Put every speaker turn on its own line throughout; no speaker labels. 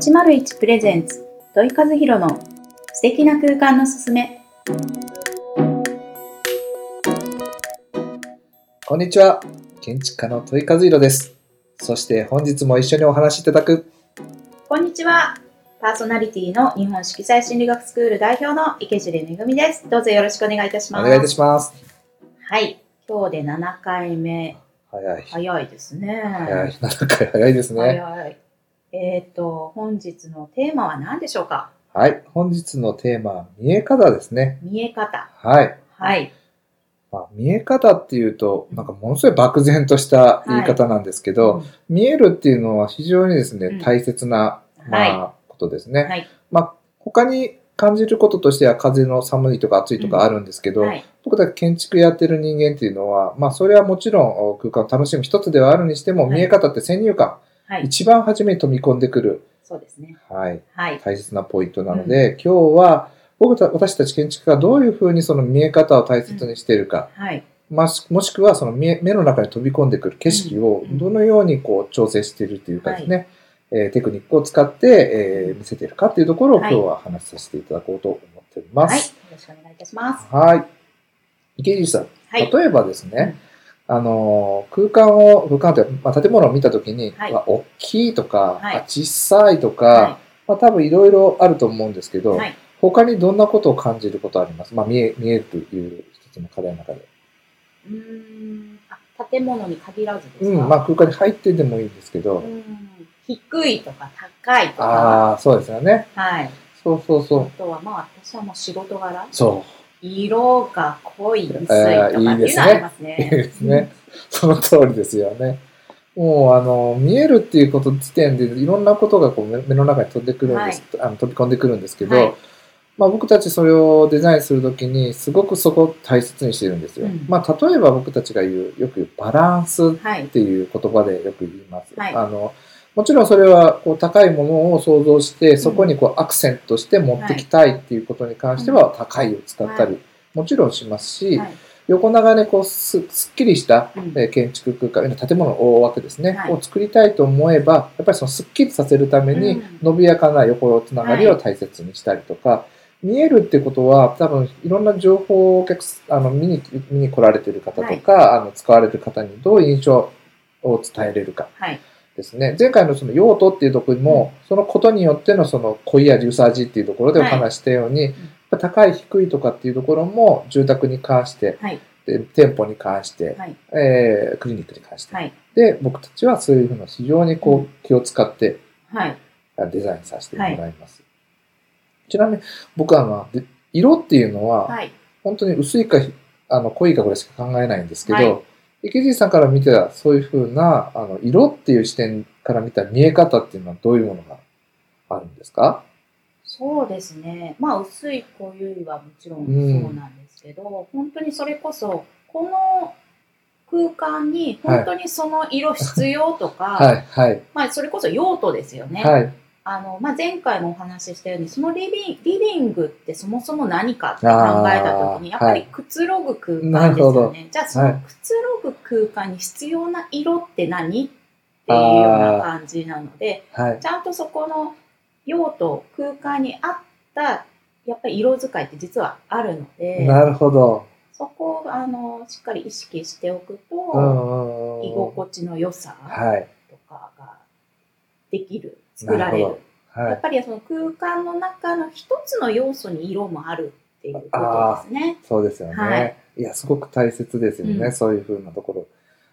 801プレゼンツ土井和弘の素敵な空間のすすめ
こんにちは。建築家の土井和弘です。そして本日も一緒にお話しいただく、
こんにちはパーソナリティの日本色彩心理学スクール代表の池尻めぐみですどうぞよろしくお願いいたします
お願いいたします。
はい今日で7回目
早い。
早いですね
早い。7回早いですね。
早いえっ、と本日のテーマは何でしょうか？
はい。本日のテーマは見え方ですね。
見え方。
はい。
はい。
まあ、見え方っていうと、なんかものすごい漠然とした言い方なんですけど、
うん。
見えるっていうのは非常にですね、
うん。
大切な、まあ、ことですね。
はい。
まあ、他に感じることとしては風の寒いとか暑いとかあるんですけど、
はい。
僕たち建築やってる人間っていうのは、まあそれはもちろん空間を楽しむ一つではあるにしても、
はい。
見え方って先入観、
はい
一番初めに飛び込んでくる、
そうですね。
はい、
はい。
大切なポイントなので、今日は僕た私たち建築家がどういうふうにその見え方を大切にしているか、
はい。
ましもしくはその目目の中に飛び込んでくる景色を
うん。
どのようにこう調整しているというかですね、えーテクニックを使って、えー見せているかというところを今
はい。
日は話させていただこうと思っておりま
はい。よ
す。
ろしくお願いいたします。
はい。池尻さん、
はい。
例えばですね、あのー、空間を、空間って、まあ、建物を見たときに、
はい。
わ大きいとか、
はい。
あ小さいとか、
は
まあ、多分いろいろあると思うんですけど、
はい。
他にどんなことを感じることあります？まあ、見え、見えるという一つの課題の中で。
うーん。あ建物に限らずですか、
うん、まあ空間に入ってでもいいんですけど、
うん低いとか高いとか、
ああ、そうですよね。
はい、
そうそうそ
あ
う。
とはまあ私はもう仕事柄。
そ
色が濃い薄いとかって
えーいい
いう
ですね
のあります
う。いい
ね。
ですね。その通りですよね。もう、あの、見えるっていうこと時点で、いろんなことがこう目目の中に飛んでくるんです、あの飛び込んでくるんですけど、
はい
まあ僕たちそれをデザインするときに、すごくそこを大切にしてるんですよ。
うん
まあ例えば僕たちが言う、よく言うバランスっ
はい
ていう言葉でよく言います。
はい
あのもちろんそれはこう高いものを想像して、そこにこうアクセントして持ってきたいっていうことに関しては高いを使ったり、もちろんしますし、
はい。
横長でこうすすっきりした、建築空間、建物の大枠ですね、
はい。
を作りたいと思えば、やっぱりそのすっきりさせるために
うん、
伸びやかな横つながりを大切にしたりとか、見えるってことは、多分いろんな情報をお客すあの見に見に来られてる方とか、あの使われる方にどう印象を伝えれるか。
はい
ですね。前回のその用途っていうところにも、そのことによってのその濃い味薄味っていうところでお話ししたように、やっぱ高い低いとかっていうところも住宅に関して、
はい。
で店舗に関して、
はい。
えークリニックに関して、
はい。
で、僕たちはそういうふうな非常にこう気を使って
はい。
あデザインさせてもらいます。ちなみに僕はあので色っていうのは、
はい。
本当に薄いかあの濃いかぐらいしか考えないんですけど、
はい
池尻さんから見てはそういうふうなあの色っていう視点から見た見え方っていうのはどういうものがあるんですか？
そうですね。まあ薄い濃いはもちろん
うん。
そうなんですけど、本当にそれこそこの空間に本当にその色必要とか、
はい、はい、
まあそれこそ用途ですよね。
はい。
あのまあ、前回もお話ししたようにそのリビンリビングってそもそも何かって考えた時にやっぱりくつろぐ空間ですよね、じゃあそのくつろぐ空間に必要な色って何っていうような感じなので
はい。
ちゃんとそこの用途空間に合ったやっぱり色使いって実はあるので
なるほど。
そこをあのしっかり意識しておくと、居心地の良さ
はい。
とかができる作られる。
はい。
やっぱりその空間の中の一つの要素に色もあるっていうことですね。
そうですよね。
はい。
い、や、すごく大切ですよね、
うん。
そういうふうなところ。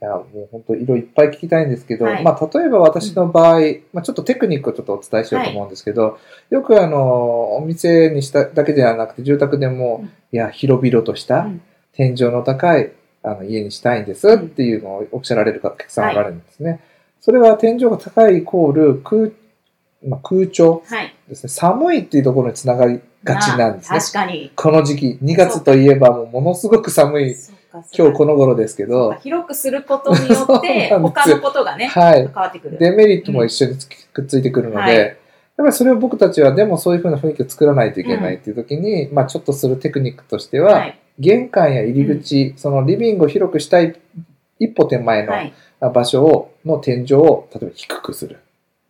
いや、もう本当色いっぱい聞きたいんですけど、
はい。
まあ、例えば私の場合、まあ、ちょっとテクニックをちょっとお伝えしようと思うんですけど、よくあの、お店にしただけではなくて、住宅でも、
うん。
いや、広々とした、
うん。
天井の高いあの家にしたいんですっていうのをおっしゃられるお客さんおられるんですね。それは天井が高いイコール空、まあ、空調
はい。
ですね。寒いっていうところにつながりがちなんですね。
確かに。
この時期、2月といえばもうものすごく寒い、今日この頃ですけど
広くすることによって他のことがね、
はい。
変わってくる。
デメリットも一緒にくっついてくるので、
はい
やっぱりそれを僕たちはでもそういう風な雰囲気を作らないといけないっていう時に、まあちょっとするテクニックとしては、
はい。
玄関や入り口、そのリビングを広くしたい一歩手前の
はい。
場所を、の天井を例えば低くする。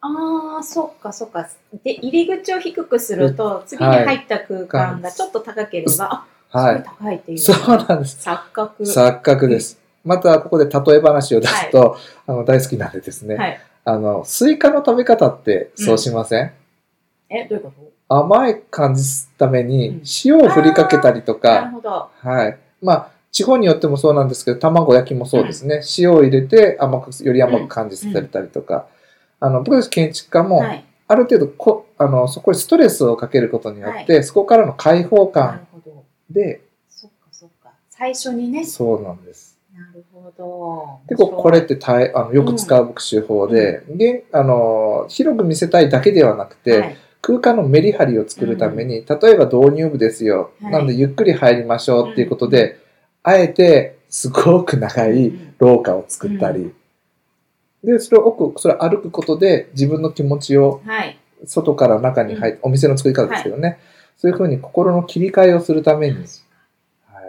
あああ、そっかそっか。で、入り口を低くすると、次に入った空間がちょっと高ければ、あ、
はい。
高いっていう。
そうなんです。
錯覚。
錯覚です。また、ここで例え話を出すと、あの、大好きなんでですね。
はい。
あの、スイカの食べ方ってそうしません、
え、どういうこと？
甘い感じするため
うん
に塩を振りかけたりと
なる
か、
ほど。
はい。まあ、地方によってもそうなんですけど、卵焼きもそうですね。塩を入れて甘く、より甘く感じさせたりとか。あの、僕たち建築家も、
はい。
ある程度こ、あの、そこにストレスをかけることによって、そこからの解放感。で、
そっかそっか。最初にね。
そうなんです。
なるほど。
結構これって大あのよく使う僕手法で、現あの、広く見せたいだけではなくて、
はい
空間のメリハリを作るために、例えば導入部ですよ。
はい
なんでゆっくり入りましょうっていうことで、あえてすごく長い廊下を作ったり、で、それを奥、それを歩くことで自分の気持ちを
はい。
外から中に入って、お店の作り方ですけどね、そういうふうに心の切り替えをするために、は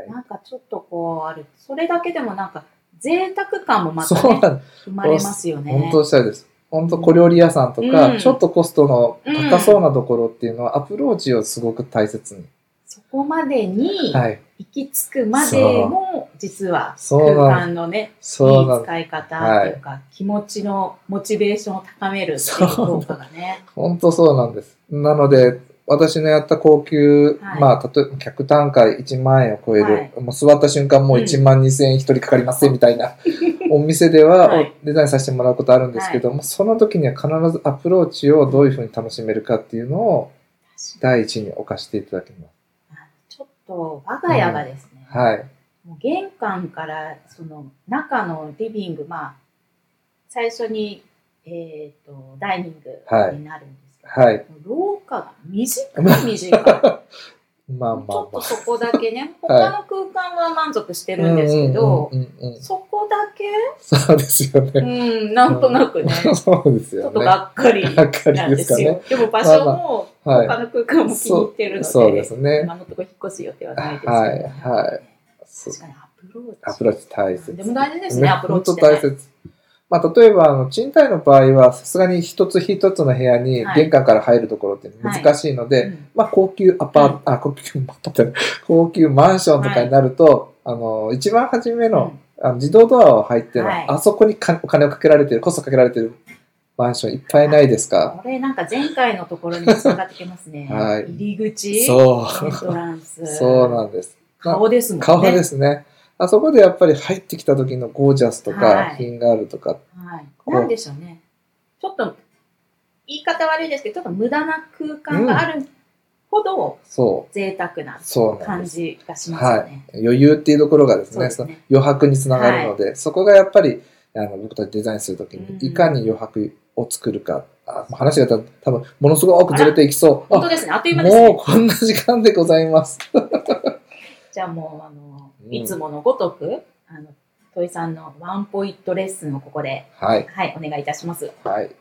い、
なんかちょっとこうある。それだけでもなんか贅沢感もまたね。生まれますよね。
本当おっしゃるです。本当小料理屋さんとか、
うん
ちょっとコストの高そうなところっていうのは、アプローチをすごく大切に。
そこまでに
はい。
行き着くまでも、実は空
そう。なん
間のね、いい使い方っていうか、気持ちのモチベーションを高めるっていう効果がね。
本当そうなんです。なので、私のやった高級、
はい。
まあ、例えば客単価1万円を超える、
はい。
もう座った瞬間もう
うん。
1万2000円一人かかりますみたいな、お店では
はい。
デザインさせてもらうことあるんですけども、その時には必ずアプローチをどういうふうに楽しめるかっていうのを第一に置かせていただきます。
と我が家がですね、
はい。
もう玄関からその中のリビング、まあ、最初に、えっ、と、ダイニングになるんですけど、
はい。
廊下が短い 短い。
まあまあ
ちょっと
まあ。
そこだけね、他の空間は満足してるんですけど、そこだけ、
そうですよ
う
ね。
ん、なんとなくね、ち
そうですよね。
ょっとがっかりなんですよ。
で
でも場所も、
はい
他の空間も気に入ってるので、
そうですね
今のところ引っ越す予定はないですけど、
はいはい
確かにアプローチ。
アプローチ大切。
でも大事ですね、アプローチ
本当大切。まあ、例えば、あの、賃貸の場合は、さすがに一つ一つの部屋に
はい
玄関から入るところって難しいので、
うん
まあ、高級アパート、あ、高級アパート、高級マンションとかになると、あの、一番初めの,、あの自動ドアを入っての、
はい
あそこにかお金をかけられてる、コストかけられてるマンションいっぱいないですか？
これなんか前回のところにつながってきますね。
はい
入り口、
そ。う。そうなんです。
顔ですもんね。
顔ですね。あそこでやっぱり入ってきた時のゴージャスとか、
はい
品があるとか、
はい。なんでしょうね。ちょっと、言い方悪いですけど、ちょっと無駄な空間があるほど
そう、
贅沢な感。じがしますよね。
余裕っていうところがですね、
そ
の余白につながるので、そこがやっぱりあの僕たちデザインするとき
うん
に、いかに余白を作るか、あ話が多多分ものすごくずれていきそう。あ
本当ですね。あっという間です
もう
ね。
こんな時間でございます。
じゃあもう、あの、
うん
いつものごとく、あの、土井さんのワンポイントレッスンをここで、
はい。
はい、お願いいたします。
はい。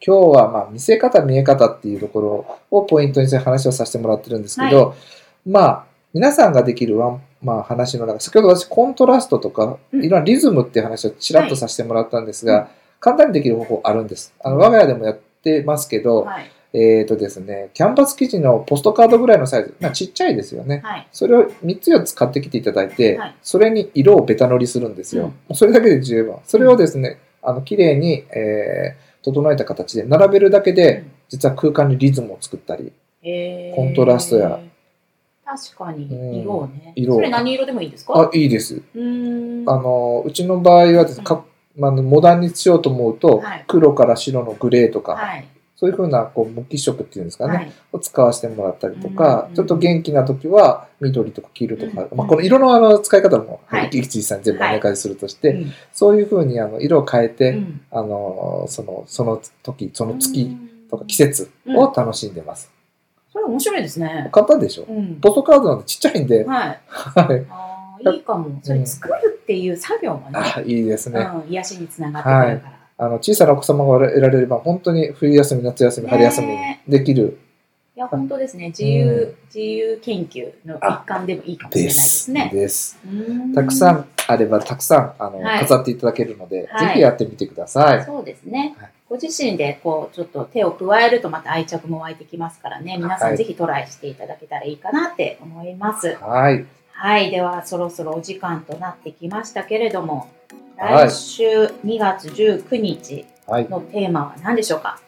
今日は、まあ、見せ方、見え方っていうところをポイントにして話をさせてもらってるんですけど、まあ、皆さんができるワン、まあ、話の中、先ほど私、コントラストとか、
うん
いろんなリズムっていう話をちらっとさせてもらったんですが、
はい
簡単にできる方法あるんです。あの、我が家でもやってますけど、
はい。
えっ、とですね、キャンバス生地のポストカードぐらいのサイズ、まあ、ちっちゃいですよね。
はい。
それを3つ4つ買ってきていただいて、
はい
それに色をベタ塗りするんですよ。
うん
それだけで十分。それをですね、あの、綺麗に、えー整えた形で並べるだけで、実は空間にリズムを作ったり、
えー
コントラストや。
確かに、
うん
色をね。
色を
それ何色でもいいですか？
あ、いいです。
うーん。
あの、うちの場合はですね、かまあ、モダンにしようと思うと、
はい
黒から白のグレーとか、
はい。
そういうふうな、こう、無機色っていうんですかね、
はい。
を使わせてもらったりとか、
うん
ちょっと元気な時は緑とか黄色とか、
うん
まあ、この色のあの使い方も、
はい
一木さんに全部お願いするとして、
うん
そういうふうにあの色を変えて、
うん
あの、その、その時、その月とか季
うん
節を楽しんでます。
それ面白いですね。
簡単でしょ？
うん。
ポストカードなんてちっちゃいんで、
はい。
はい。
いいかも。それ作るっていう作業もね、
あ、いいですね。
うん、癒しにつながってくるから。
あの、小さなお子様が得られれば、本当に冬休み、夏休み、春休みできる
いや、本当ですね。自由、
うん
自由研究の一環でもいいかもしれ
で
ないです
す。
ね。
です。たくさんあれば、たくさん、あの、
はい
飾っていただけるので、
はい
ぜひやってみてください。
そうですね
はい。
ご自身でこうちょっと手を加えるとまた愛着も湧いてきますからね、皆さんぜひトライしていただけたらいいかなって思います。
はい。
はい、ではそろそろお時間となってきましたけれども、
はい
来週2月19日
はい。
のテーマは何でしょうか？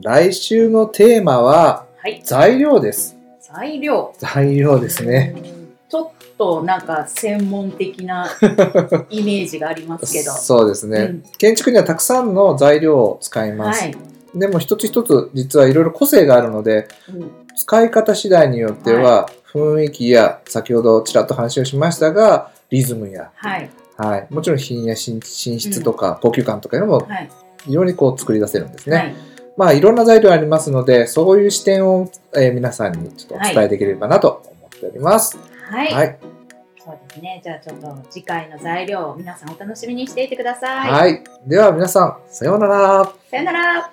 来週のテーマは
はい、
材料です。
材料。
材料ですね。
うん。ちょっとなんか専門的な イメージがありますけど。
そうですね、
うん
建築にはたくさんの材料を使います。
はい。
でも一つ一つ実はいろいろ個性があるので、
うん
使い方次第によっては、雰囲気や、先ほどちらっと話をしましたが、リズムや、
はい。
はい、もちろん品や品品質とか高級感とかいうのも
はい。
非常にこう作り出せるんですね。
はい。
まあいろんな材料ありますので、そういう視点を、えー皆さんにちょっとお伝えできればなと思っております。
はい。
はい。
そうですね。じゃあちょっと次回の材料を皆さんお楽しみにしていてください。
はい。では皆さん、さようなら。
さよなら。